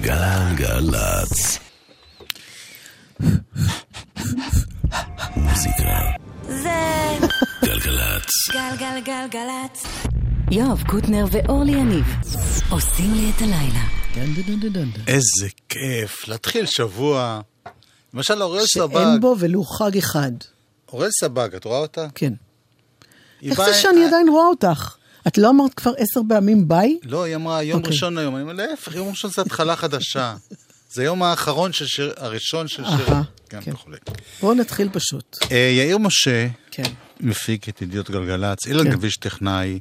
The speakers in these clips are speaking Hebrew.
גלגלצ. מוזיקה. זה גלגלצ. גלגלגלגלצ. יואב קוטנר ואורלי יניב עושים לי את הלילה. איזה כיף, להתחיל שבוע. למשל, אוראל סבג, שאין בו ולו חג אחד. אוראל סבג, את רואה אותה? כן. איך זה שאני עדיין רואה אותך? את לא אמרת כבר עשר פעמים ביי? לא, היא אמרה, יום אוקיי. ראשון היום. אני אומר, להפך, יום ראשון זה התחלה חדשה. זה היום האחרון של שיר, הראשון של שיר. אהה, כן, כן. וכולי. בואו נתחיל פשוט. אה, יאיר משה כן. מפיק את ידיעות גלגלצ, אילן כן. גביש טכנאי.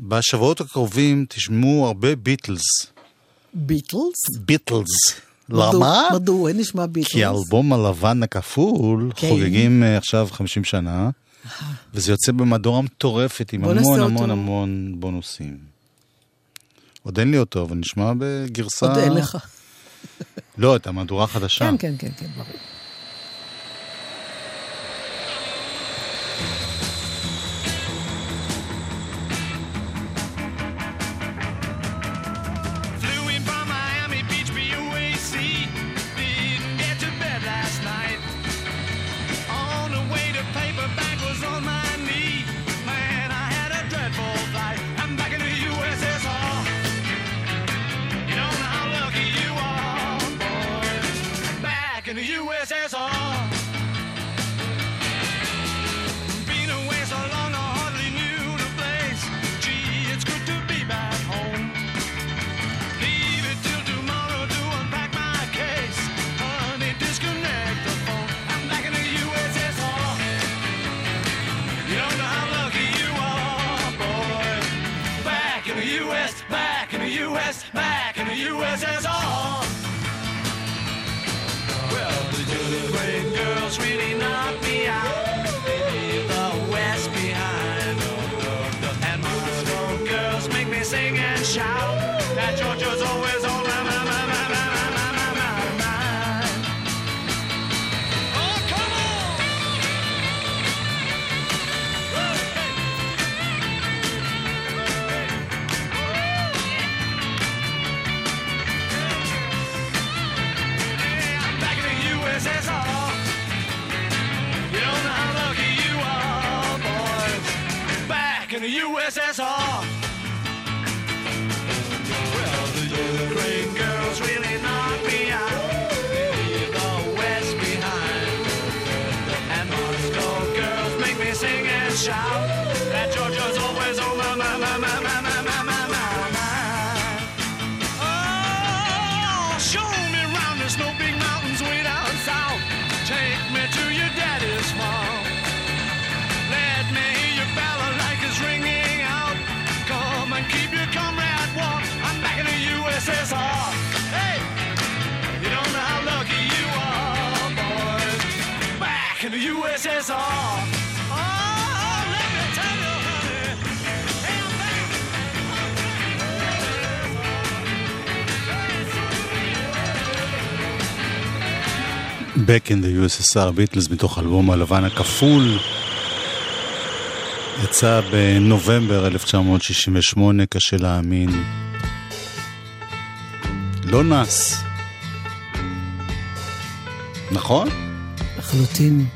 בשבועות הקרובים תשמעו הרבה ביטלס. ביטלס? ביטלס. למה? מדוע? נשמע ביטלס. כי האלבום הלבן הכפול כן. חוגגים אה, עכשיו 50 שנה, וזה יוצא במהדורה מטורפת עם המון המון אותו. המון בונוסים. עוד אין לי אותו, אבל נשמע בגרסה... עוד אין לך. לא, את המהדורה החדשה. כן, כן, כן, כן, ברור. USSR. Back in the USSR, ביטלס מתוך אלבום הלבן הכפול. יצא בנובמבר 1968, קשה להאמין. לא נס. נכון? לחלוטין.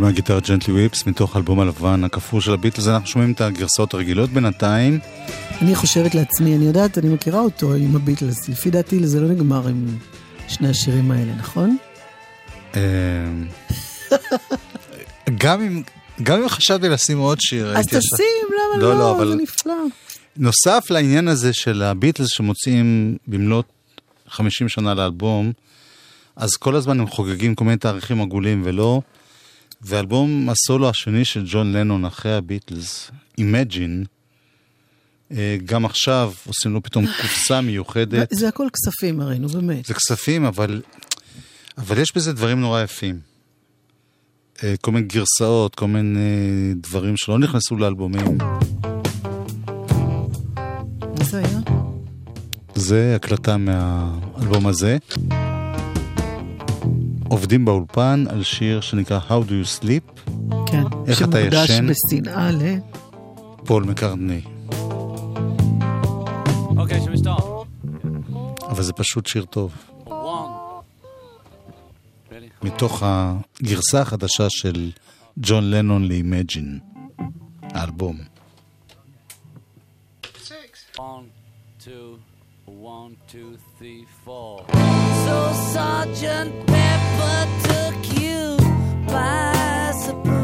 וואל מהגיטרה ג'נטלי וויפס מתוך אלבום הלבן הכפור של הביטלס אנחנו שומעים את הגרסאות הרגילות בינתיים אני חושבת לעצמי, אני יודעת, אני מכירה אותו עם הביטלס. לפי דעתי זה לא נגמר עם שני השירים האלה, נכון? אה, גם אם גם אם חשבתי לשים עוד שיר אז תשים, למה לא, לא? לא, אבל- זה נפלא. נוסף לעניין הזה של הביטלס שמוציאים במלאת 50 שנה לאלבום, אז כל הזמן הם חוגגים כל מיני תאריכים עגולים ולא. ואלבום הסולו השני של ג'ון לנון אחרי הביטלס, Imagine, אה, גם עכשיו עושים לו פתאום קופסה מיוחדת. זה הכל כספים הרי, נו באמת. זה כספים, אבל, אבל יש בזה דברים נורא יפים. אה, כל מיני גרסאות, כל מיני דברים שלא נכנסו לאלבומים. מה זה היה? זה הקלטה מהאלבום הזה. עובדים באולפן על שיר שנקרא How do you sleep, כן. איך אתה שמוקדש ישן? בשנאה ל... פול מקרדני. Okay, start? אבל זה פשוט שיר טוב. One. מתוך הגרסה החדשה של ג'ון לנון ל-Imagine, האלבום. One, two, one, two, three, four. So Sergeant Pepper took you by surprise.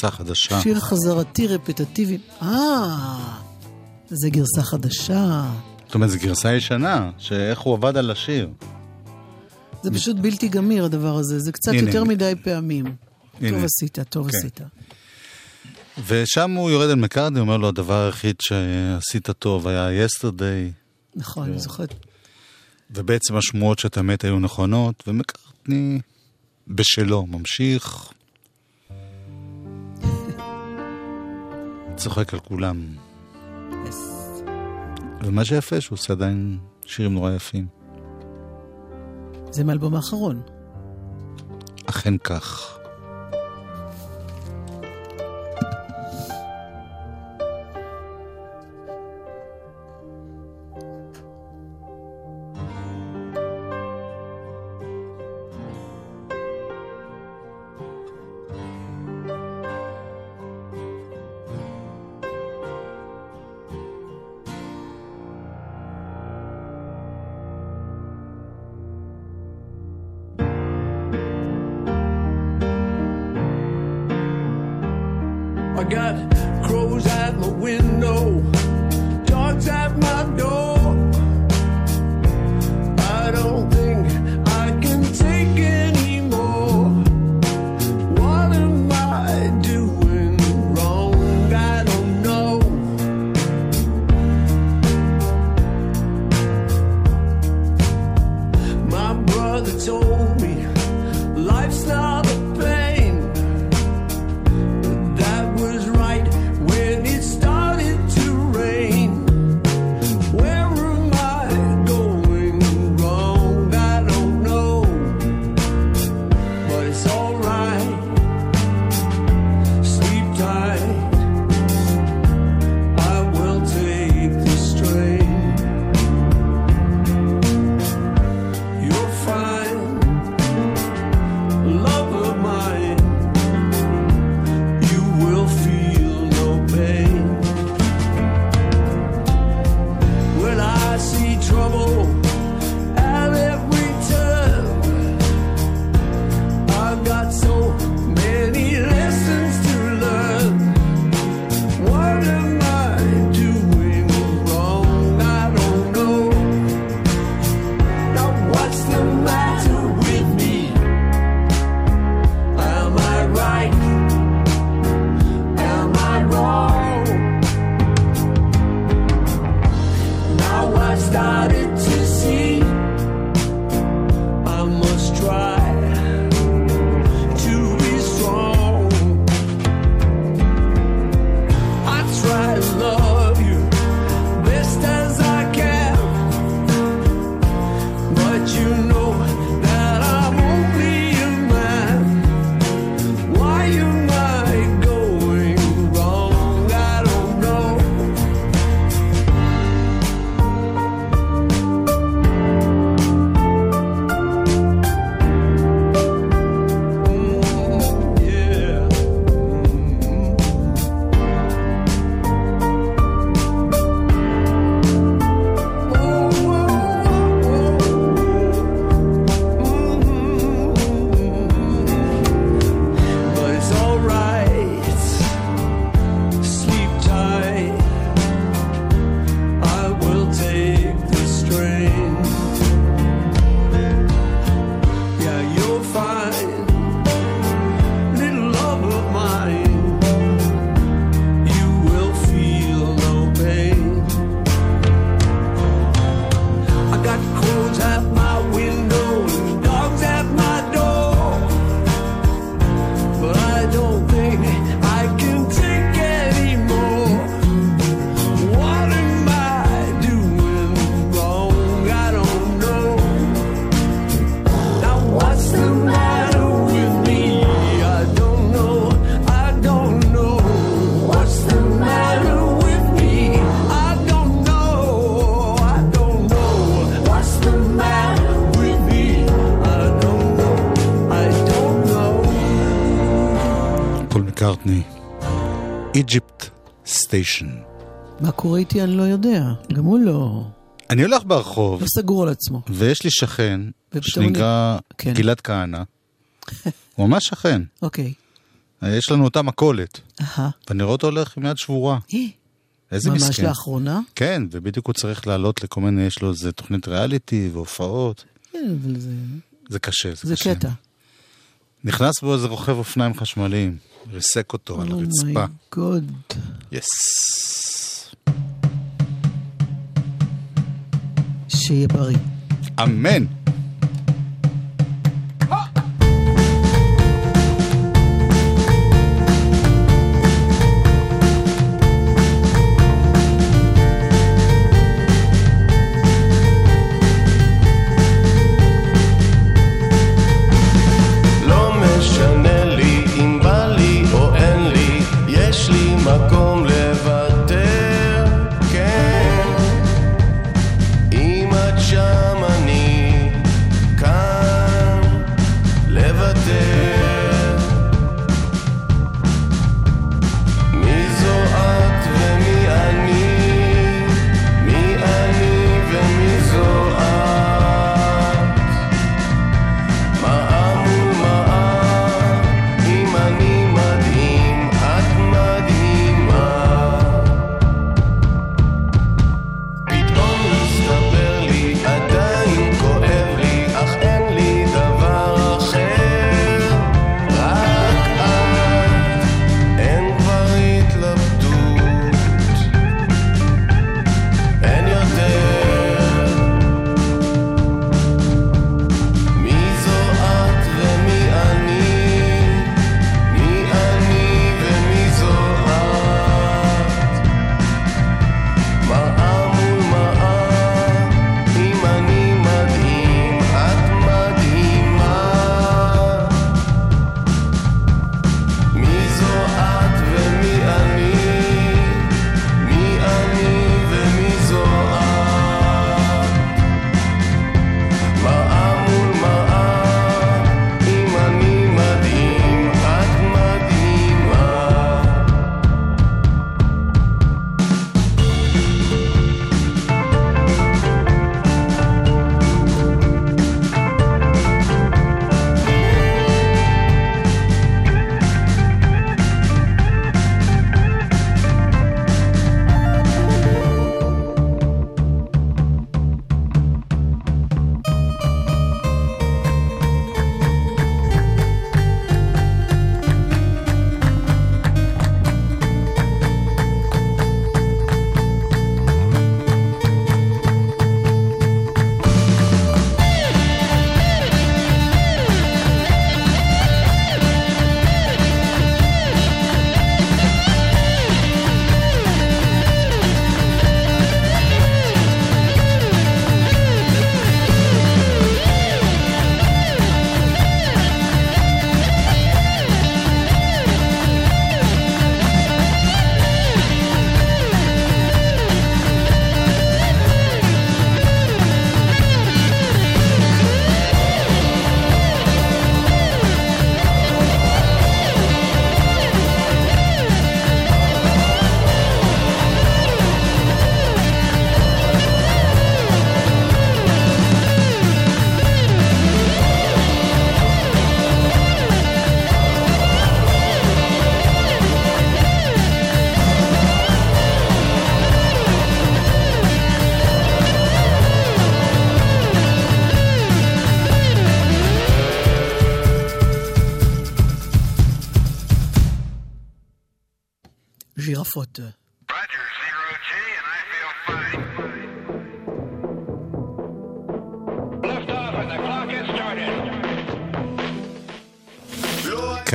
גרסה חדשה. שיר חזרתי רפטטיבי. אה, זה גרסה חדשה. זאת אומרת, זו גרסה ישנה, שאיך הוא עבד על השיר. זה פשוט בלתי גמיר הדבר הזה, זה קצת הנה. יותר מדי פעמים. הנה. טוב עשית, טוב כן. עשית. ושם הוא יורד על מקארדני, אומר לו, הדבר היחיד שעשית טוב היה יסטרדי. נכון, אני זוכרת. ובעצם השמועות שאתה מת היו נכונות, ומקארדי בשלו ממשיך, צוחק על כולם. Yes. ומה שיפה שהוא עושה עדיין שירים נורא יפים. זה מאלבום האחרון. אכן כך. I got crows at my window, dogs at my door. מקארטני, איג'יפט סטיישן. מה קורה איתי אני לא יודע, גם הוא לא. אני הולך ברחוב. לא סגור על עצמו. ויש לי שכן, שנקרא כן. גלעד כהנא. הוא ממש שכן. אוקיי. Okay. יש לנו אותה מכולת. אהה. ואני רואה אותו הולך עם יד שבורה. אה, איזה ממש מסכן. ממש לאחרונה? כן, ובדיוק הוא צריך לעלות לכל מיני, יש לו איזה תוכנית ריאליטי והופעות. כן, אבל זה... זה קשה, זה, זה קשה. זה קטע. נכנס בו איזה רוכב אופניים חשמליים. ריסק אותו על Oh הרצפה. גוד. יס. שיהיה בריא. אמן.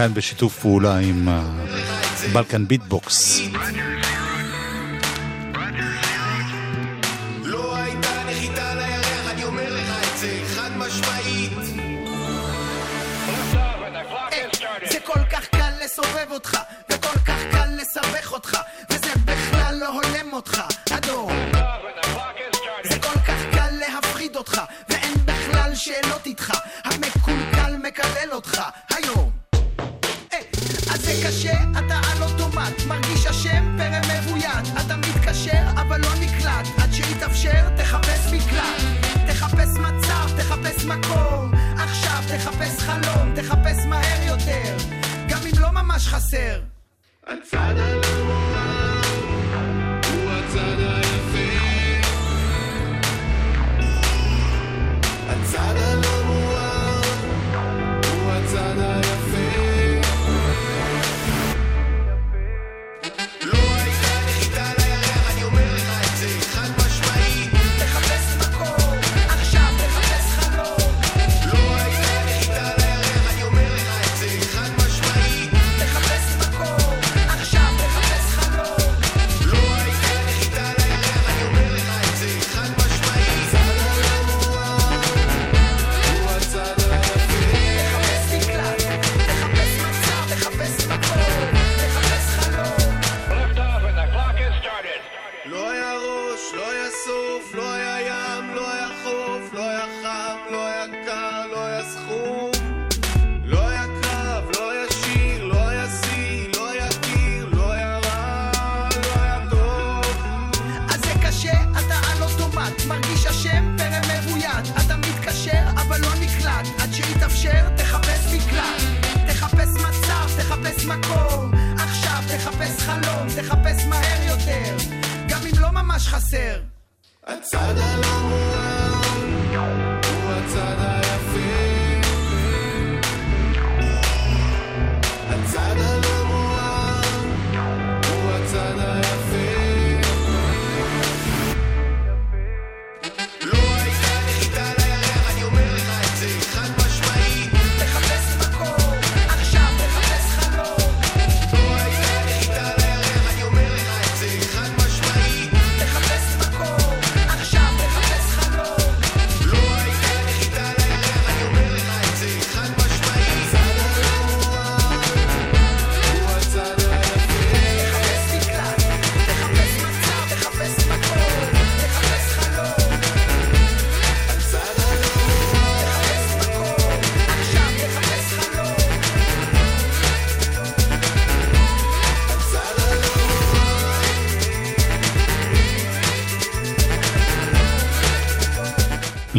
כאן בשיתוף פעולה עם בלקן ביטבוקס.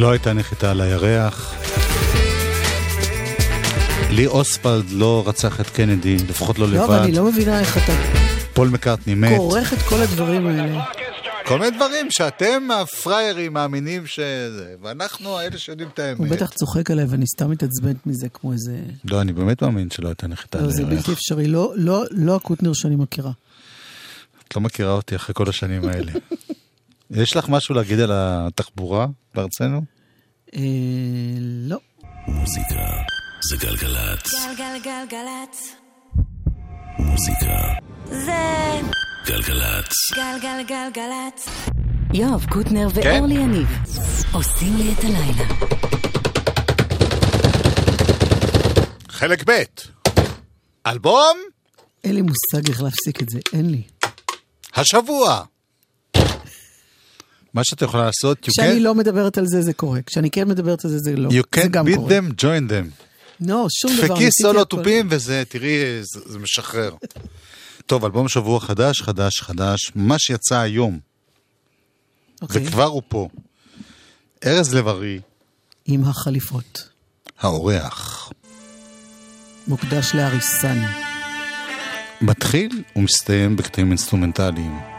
לא הייתה נחיתה על הירח. לי אוספלד לא רצח את קנדי, לפחות לא לא, אבל אני לבד. לא מבינה איך אתה פול מקארטני מת. כורך את כל הדברים האלה. כל מיני דברים שאתם הפריירים מאמינים שזה, ואנחנו האלה שיודעים את האמת. הוא בטח צוחק עליי ואני סתם מתעצבנת מזה כמו איזה... לא, אני באמת מאמין שלא הייתה נחיתה על לא, זה הירח. בלתי אפשרי. לא, לא, לא הקוטנר שאני מכירה. את לא מכירה אותי אחרי כל השנים האלה. יש לך משהו להגיד על התחבורה בארצנו? אה, לא. מוזיקה זה גלגלצ. גלגלגלגלצ. מוזיקה זה גלגלצ. גלגלגלגלצ. יואב קוטנר ואורלי יניב עושים לי את הלילה. חלק ב' אלבום אין לי מושג איך להפסיק את זה, אין לי. השבוע. מה שאת יכולה לעשות, you כשאני can, לא מדברת על זה, זה קורה. כשאני כן מדברת על זה, זה לא. you זה can גם beat קורה. them, join them. לא, שום דבר. דפקי סולו. תופים וזה, תראי, זה, זה משחרר. טוב, אלבום שבוע חדש, חדש, חדש, ממש יצא היום, אוקיי. וכבר הוא פה. ארז לב-ארי, עם החליפות. האורח, מוקדש לאריסן. מתחיל ומסתיים בקטעים אינסטרומנטליים.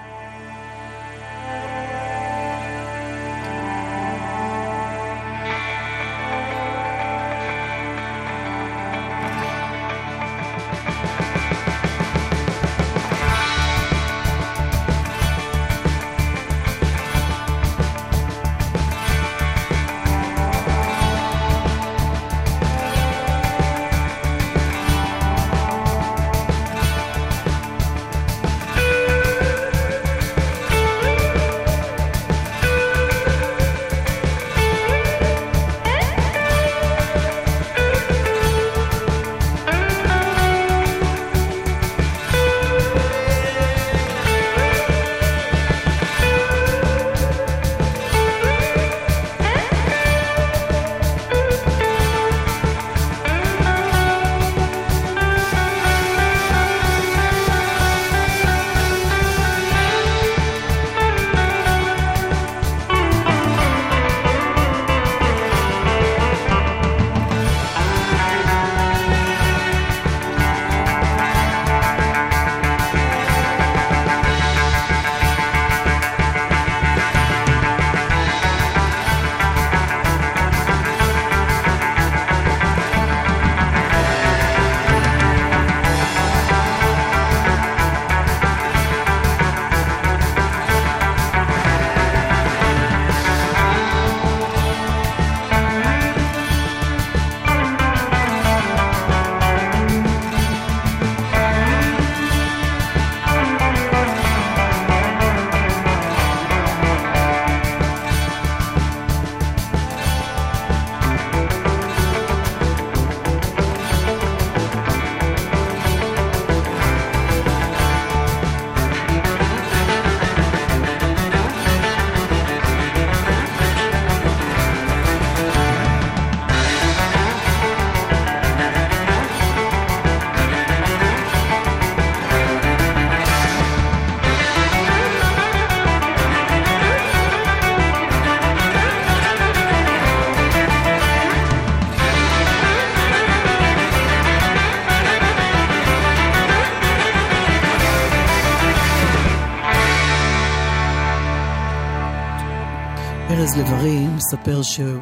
לב-ארי מספר שהוא,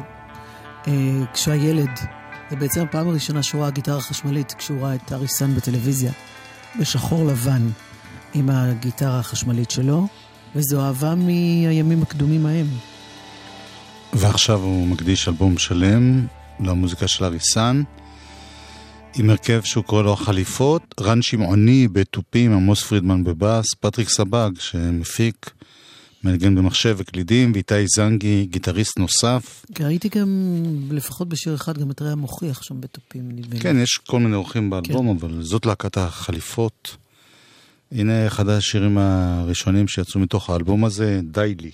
אה, היה ילד, זה בעצם הפעם הראשונה שהוא ראה גיטרה חשמלית, כשהוא ראה את אריסן בטלוויזיה, בשחור לבן, עם הגיטרה החשמלית שלו, וזו אהבה מהימים הקדומים ההם. ועכשיו הוא מקדיש אלבום שלם למוזיקה של אריסן, עם הרכב שהוא קורא לו החליפות, רן שמעוני בתופים, עמוס פרידמן בבאס, פטריק סבג שמפיק, מנגן במחשב וקלידים, ואיתי זנגי, גיטריסט נוסף. ראיתי גם, לפחות בשיר אחד, גם את רע מוכיח שם בתופים, נדמה לי. כן, יש כל מיני אורחים באלבום, אבל זאת להקת החליפות. הנה אחד השירים הראשונים שיצאו מתוך האלבום הזה, די לי.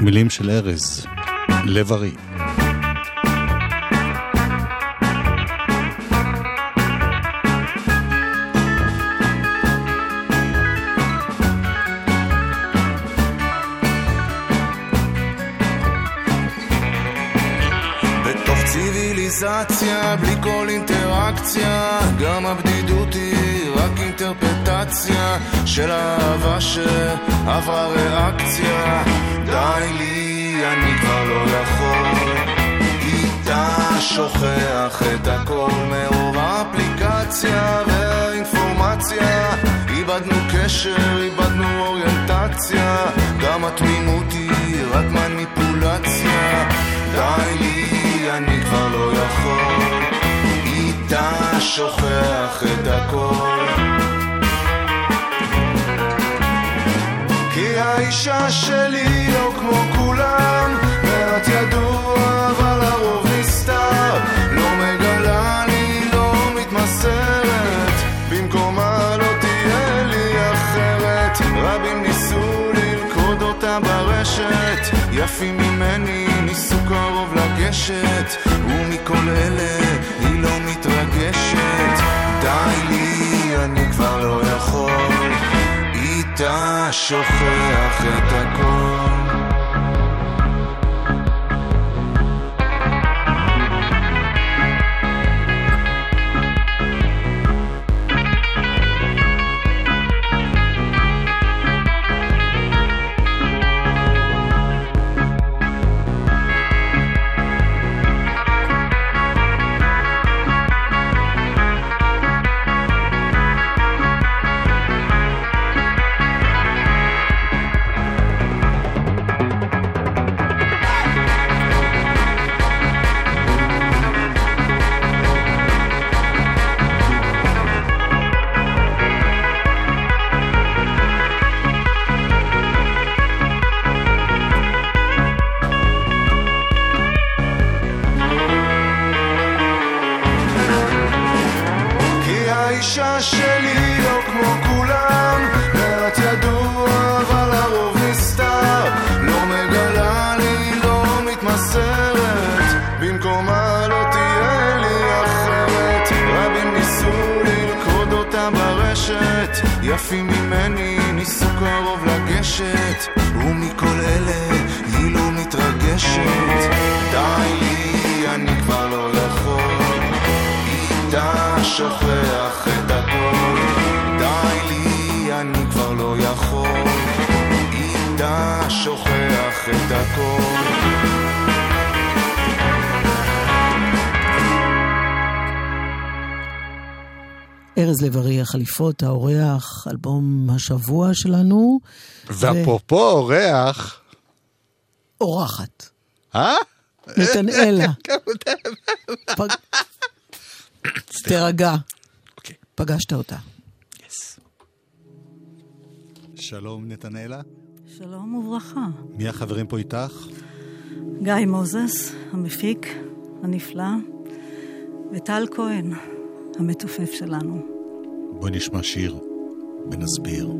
מילים של ארז, לב ארי. ציוויליזציה, בלי כל אינטראקציה, גם הבדידות היא רק אינטרפטציה של אהבה שעברה ריאקציה. די לי, אני כבר לא יכול. איתה שוכח את הכל מרוב האפליקציה והאינפורמציה. איבדנו קשר, איבדנו אוריינטציה, גם התמימות היא רק מניפולציה. די לי, שוכח את הכל. כי האישה שלי לא כמו כולם, מעט ידוע אבל הרוב נסתר. לא מגלה לי, לא מתמסרת, במקומה לא תהיה לי אחרת. רבים ניסו ללכוד אותה ברשת, יפים ממני ניסו קרוב לגשת, ומכל אלה שוכח את הכל. יפים ממני ניסו קרוב לגשת, ומכל אלה היא לא מתרגשת. די לי, אני כבר לא יכול. איתה שוכח את הכל. די לי, אני כבר לא יכול. איתה שוכח את הכל. ארז לב-ארי, החליפות, האורח, אלבום השבוע שלנו. ואפרופו אורח, אורחת. אה? נתנאלה. פג... תירגע. אוקיי. פגשת אותה. שלום נתנאלה, שלום וברכה. מי החברים פה איתך? גיא מוזס, המפיק הנפלא, וטל כהן, המתופף שלנו. בואי נשמע שיר ונסביר.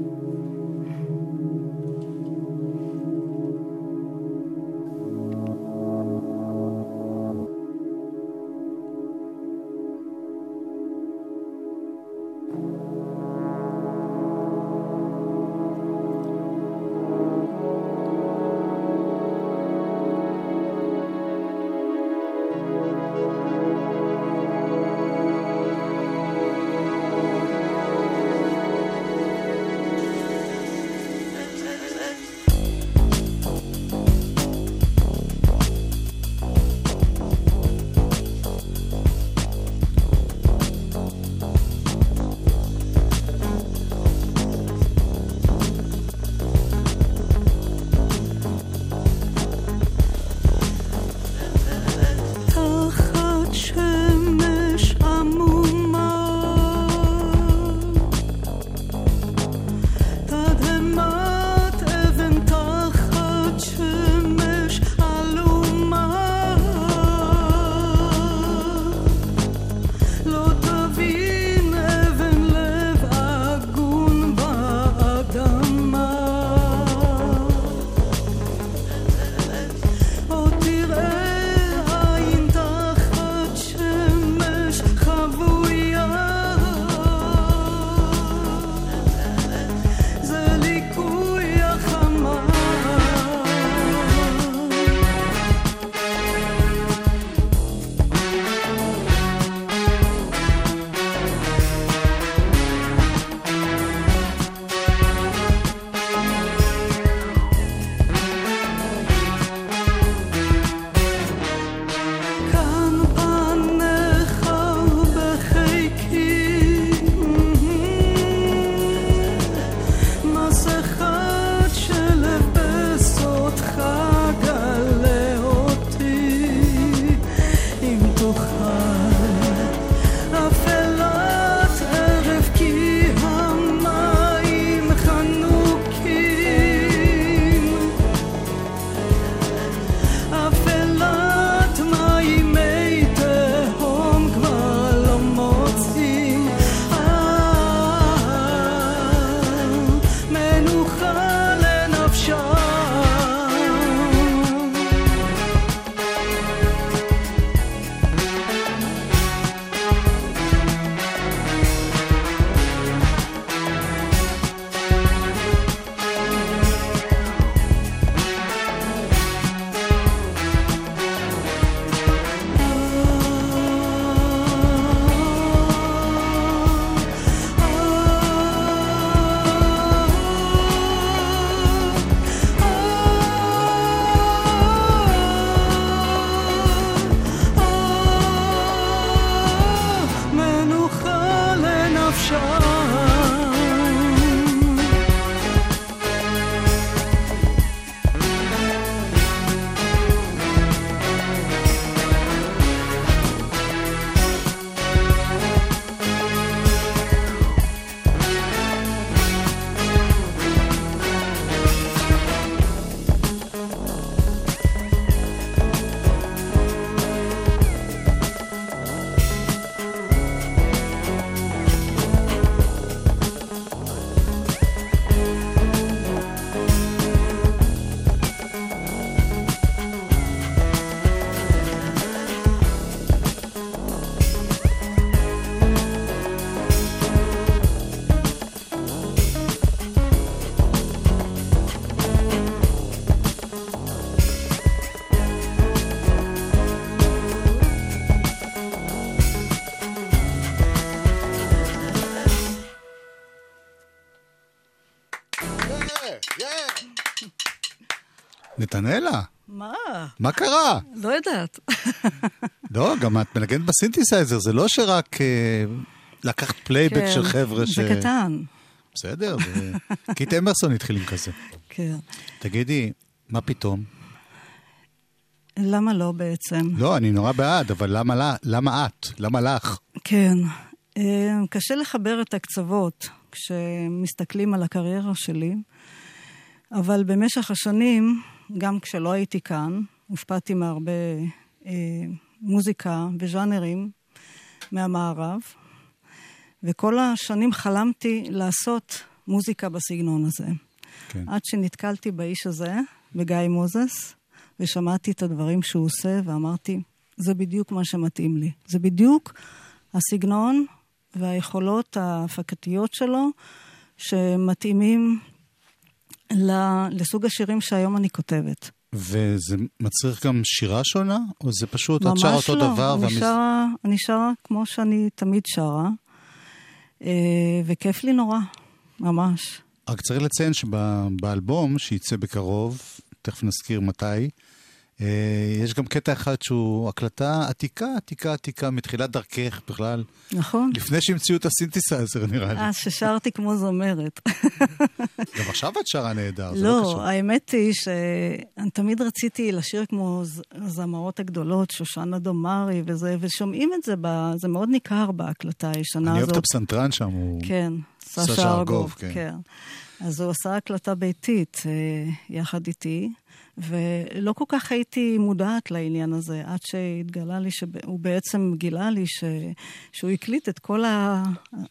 נתנאלה, מה? מה קרה? לא יודעת. לא, גם את מנגנת בסינתסייזר, זה לא שרק אה, לקחת פלייבק כן, של חבר'ה ש... זה קטן. בסדר, זה... קיט אמרסון התחיל עם כזה. כן. תגידי, מה פתאום? למה לא בעצם? לא, אני נורא בעד, אבל למה, למה את? למה לך? כן. אה, קשה לחבר את הקצוות כשמסתכלים על הקריירה שלי, אבל במשך השנים, גם כשלא הייתי כאן, הושפעתי מהרבה אה, מוזיקה וז'אנרים מהמערב, וכל השנים חלמתי לעשות מוזיקה בסגנון הזה. כן. עד שנתקלתי באיש הזה, בגיא מוזס, ושמעתי את הדברים שהוא עושה, ואמרתי, זה בדיוק מה שמתאים לי. זה בדיוק הסגנון והיכולות ההפקתיות שלו, שמתאימים לסוג השירים שהיום אני כותבת. וזה מצריך גם שירה שונה? או זה פשוט, את ממש שרה אותו לא. דבר? אני והמס- שרה, אני שרה כמו שאני תמיד שרה, אה, וכיף לי נורא, ממש. רק צריך לציין שבאלבום, שייצא בקרוב, תכף נזכיר מתי, יש גם קטע אחד שהוא הקלטה עתיקה, עתיקה, עתיקה, מתחילת דרכך בכלל. נכון. לפני שהמציאו את הסינתסייזר, נראה לי. אז ששרתי כמו זמרת. גם עכשיו את שרה נהדר, זה לא קשור. לא, האמת היא שאני תמיד רציתי לשיר כמו הזמרות הגדולות, שושנה דומארי וזה, ושומעים את זה, ב... זה מאוד ניכר בהקלטה הישנה אני הזאת. אוהב את הפסנתרן שם, הוא... כן, סשה ארגוב, כן. כן. אז הוא עשה הקלטה ביתית אה, יחד איתי, ולא כל כך הייתי מודעת לעניין הזה, עד שהתגלה לי, שהוא בעצם גילה לי ש... שהוא הקליט את כל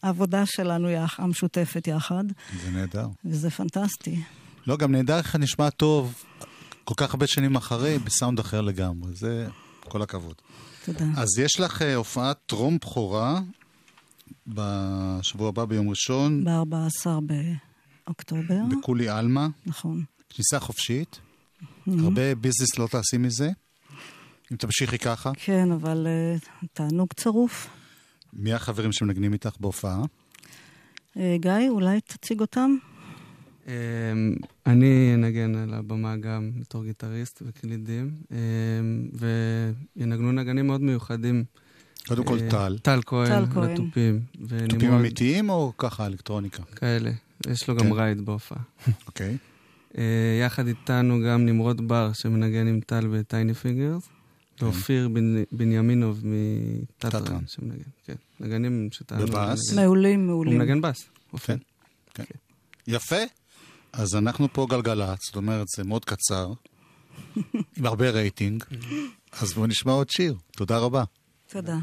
העבודה שלנו יח... המשותפת יחד, זה נהדר. וזה פנטסטי. לא, גם נהדר איך נשמע טוב כל כך הרבה שנים אחרי, בסאונד אחר לגמרי. זה כל הכבוד. תודה. אז יש לך אה, הופעת טרום בכורה בשבוע הבא ביום ראשון, ב-14 באוקטובר, בקולי עלמה, נכון. כניסה חופשית. Mhm. הרבה ביזנס לא תעשי מזה. אם תמשיכי ככה, כן, אבל אה, תענוג צרוף. מי החברים שמנגנים איתך בהופעה? אה, גיא, אולי תציג אותם? אמ, אני אנגן על הבמה גם בתור גיטריסט וקלידים, אמ, וינגנו נגנים מאוד מיוחדים. קודם כל אה, טל. טל כהן. לתופים. תופים אמיתיים או ככה אלקטרוניקה? כאלה. יש לו כן. גם רייד בהופעה. אוקיי. אה, יחד איתנו גם נמרוד בר, שמנגן עם טל ב Tiny Fingers, כן. ואופיר בן- בנימינוב. מטטרן, שמנגן, כן. נגנים שתענוג. בבאס? לנגן. מעולים, הוא מעולים. מנגן בס, אופיר. כן. יפה. אז אנחנו פה גלגלצ, זאת אומרת, זה מאוד קצר, עם הרבה רייטינג. אז בואו נשמע עוד שיר. תודה רבה. תודה.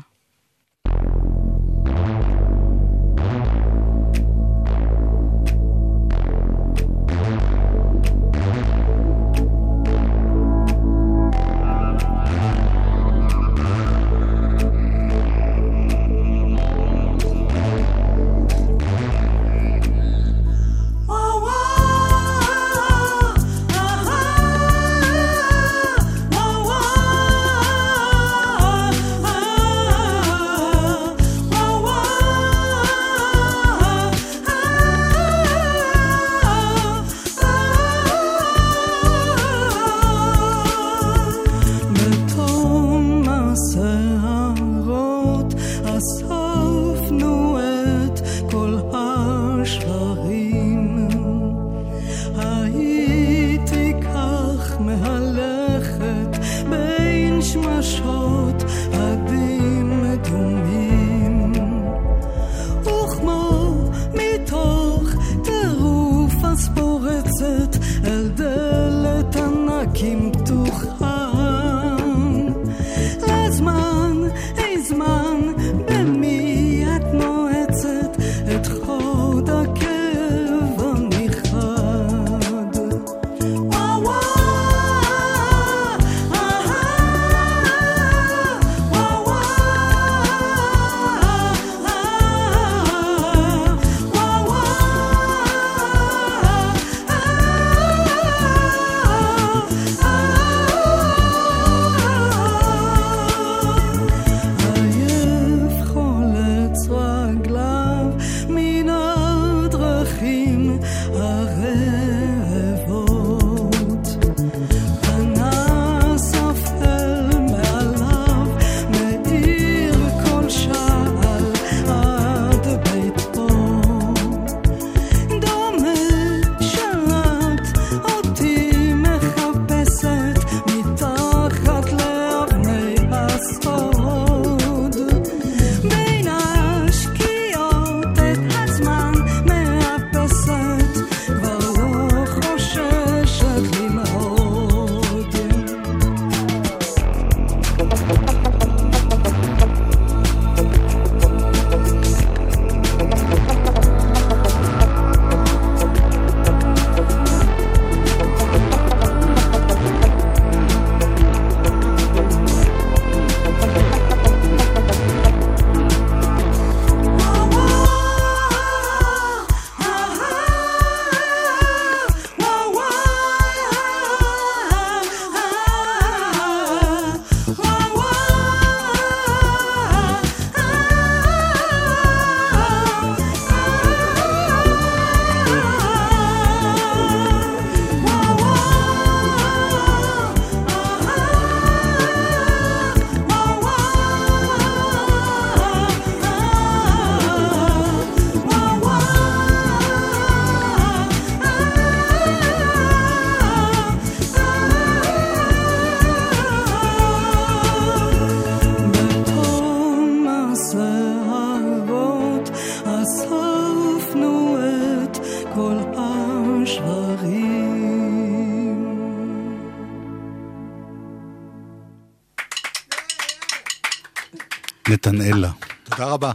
נתנאלה. תודה רבה.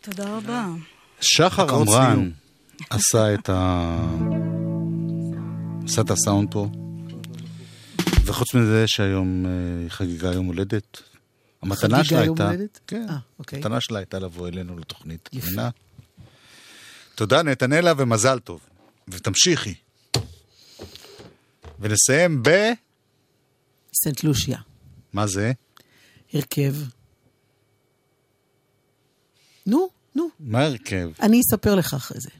תודה רבה. שחר עמרן. עשה את ה... עשה את הסאונד פה. וחוץ מזה שהיום אה, היא חגיגה יום הולדת. המתנה חגיגה שלה יום הייתה... הולדת? כן. אה, אוקיי. המתנה שלה הייתה לבוא אלינו לתוכנית. יפה. תודה נתנאלה ומזל טוב. ותמשיכי. ונסיים ב... סנט לושיה. מה זה? הרכב. נו, נו. מה ההרכב? אני אספר לך אחרי זה.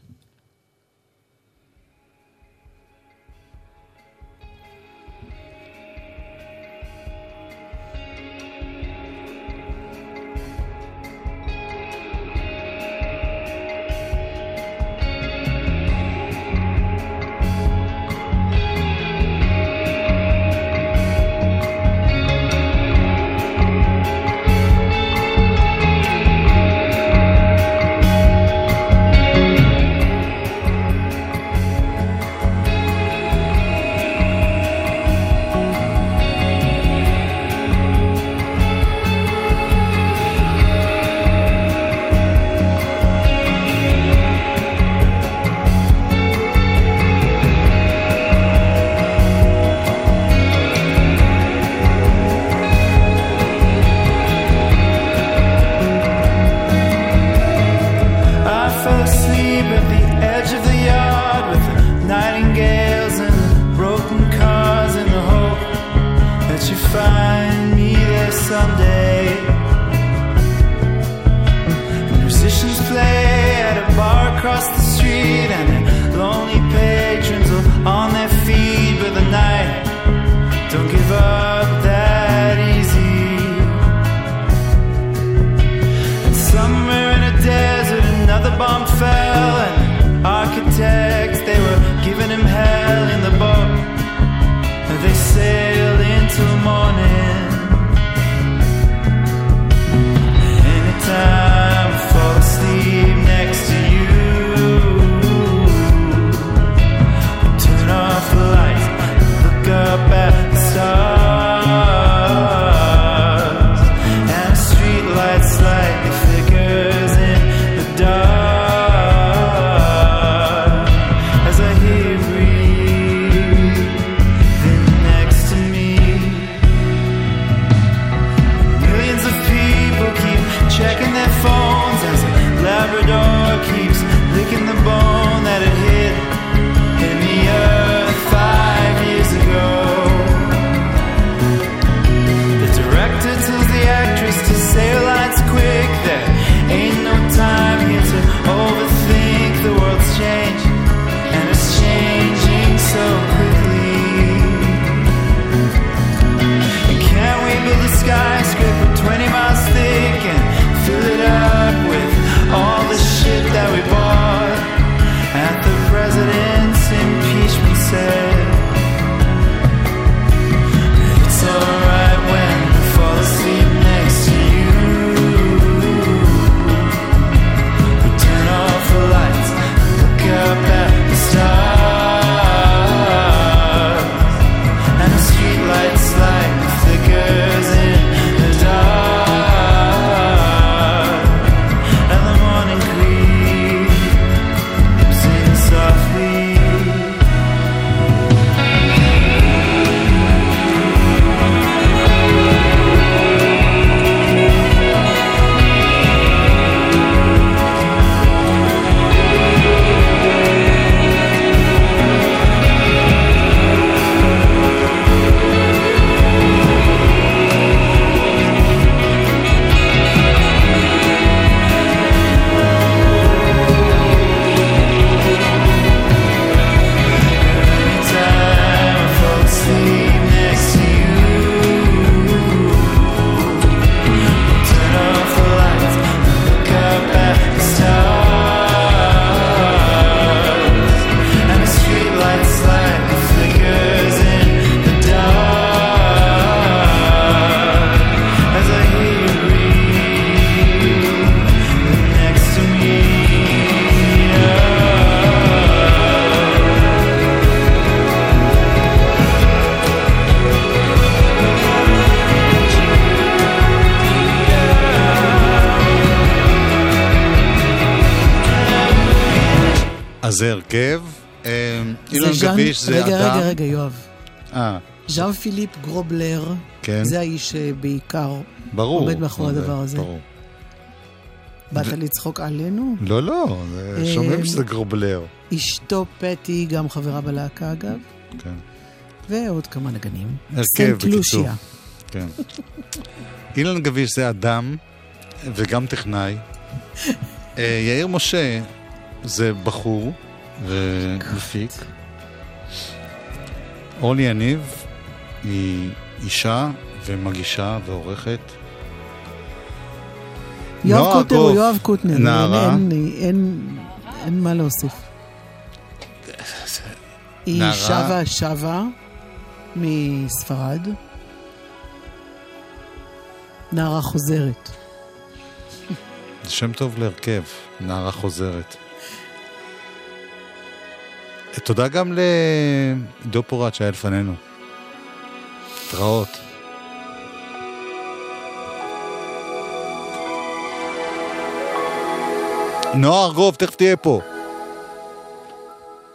אז זה הרכב. אה, אילן גביש זה אדם. רגע, רגע, יואב. אה, ז'אן פיליפ גרובלר, כן. זה האיש שבעיקר ברור. עומד מאחורי הדבר הזה. ברור. באת לצחוק עלינו? לא, לא, אה, שומעים שזה גרובלר. אשתו פטי, גם חברה בלהקה אגב, כן. ועוד כמה נגנים. הרכב, בקיצור. כן. אילן גביש זה אדם וגם טכנאי. אה, יאיר משה זה בחור ומפיק. אורלי יניב היא אישה ומגישה ועורכת. יואב קוטנר הוא יואב קוטנר. נערה. אין- אין- אין- אין מה להוסיף. היא נערה. שבה שבה מספרד. נערה חוזרת. שם טוב להרכב, נערה חוזרת. תודה גם לעידו פורט שהיה לפנינו. התראות. נועה ארגוב, תכף תהיה פה.